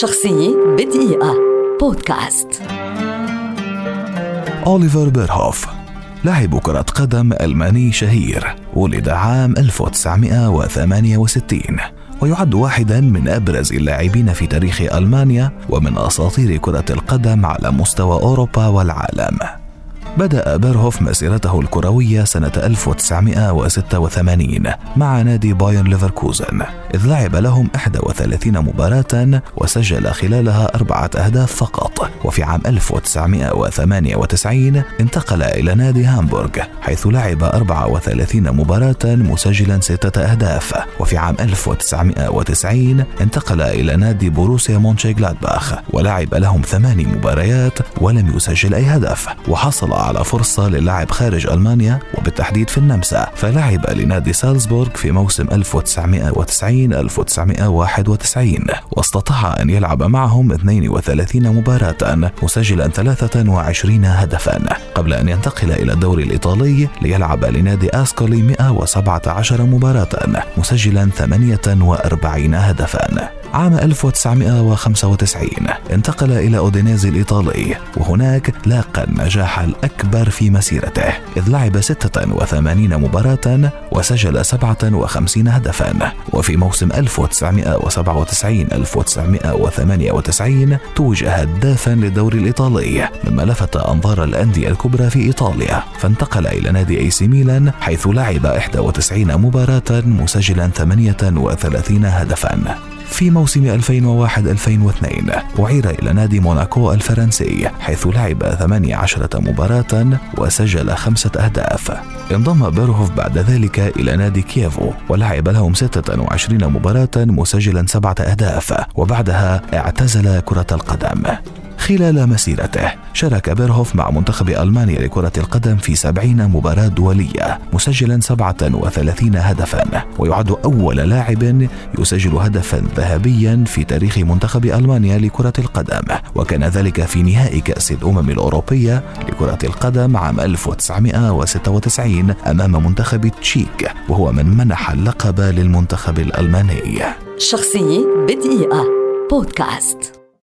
شخصية بدقيقة. بودكاست. أوليفر بيرهوف لاعب كرة قدم ألماني شهير ولد عام 1968 ويعد واحدا من أبرز اللاعبين في تاريخ ألمانيا ومن أساطير كرة القدم على مستوى أوروبا والعالم. بدأ بيرهوف مسيرته الكروية سنة 1986 مع نادي بايرن ليفركوزن إذ لعب لهم 31 مباراة وسجل خلالها أربعة أهداف فقط. وفي عام 1998 انتقل إلى نادي هامبورغ حيث لعب 34 مباراة مسجلا ستة أهداف. وفي عام 1990 انتقل إلى نادي بوروسيا مونشيغلادباخ ولعب لهم ثماني مباريات ولم يسجل أي هدف. وحصل على فرصة للعب خارج ألمانيا وبالتحديد في النمسا. فلعب لنادي سالزبورغ في موسم 1990 1991 واستطاع أن يلعب معهم 32 مباراة مسجلا 23 هدفا. قبل أن ينتقل إلى الدوري الإيطالي ليلعب لنادي أسكولي 117 مباراة مسجلا 48 هدفا. عام 1995 انتقل إلى أودينيزي الإيطالي وهناك لاقى النجاح الأكبر في مسيرته إذ لعب 86 مباراة وسجل 57 هدفا. وفي موسم 1997 1998 توج هدافا للدوري الإيطالي مما لفت أنظار الأندية الكبرى في إيطاليا. فانتقل إلى نادي أي سي ميلان حيث لعب 91 مباراة مسجلا 38 هدفا. في موسم 2001-2002 أعير إلى نادي موناكو الفرنسي حيث لعب 18 مباراة وسجل خمسة أهداف. انضم بيرهوف بعد ذلك إلى نادي كييفو ولعب لهم 26 مباراة مسجلا سبعة أهداف وبعدها اعتزل كرة القدم. خلال مسيرته شارك بيرهوف مع منتخب ألمانيا لكرة القدم في سبعين مباراة دولية مسجلا 37 هدفا ويعد أول لاعب يسجل هدفا ذهبيا في تاريخ منتخب ألمانيا لكرة القدم وكان ذلك في نهائي كأس الأمم الأوروبية لكرة القدم عام 1996 أمام منتخب تشيك وهو من منح اللقب للمنتخب الألماني. شخصية بدقيقة. بودكاست.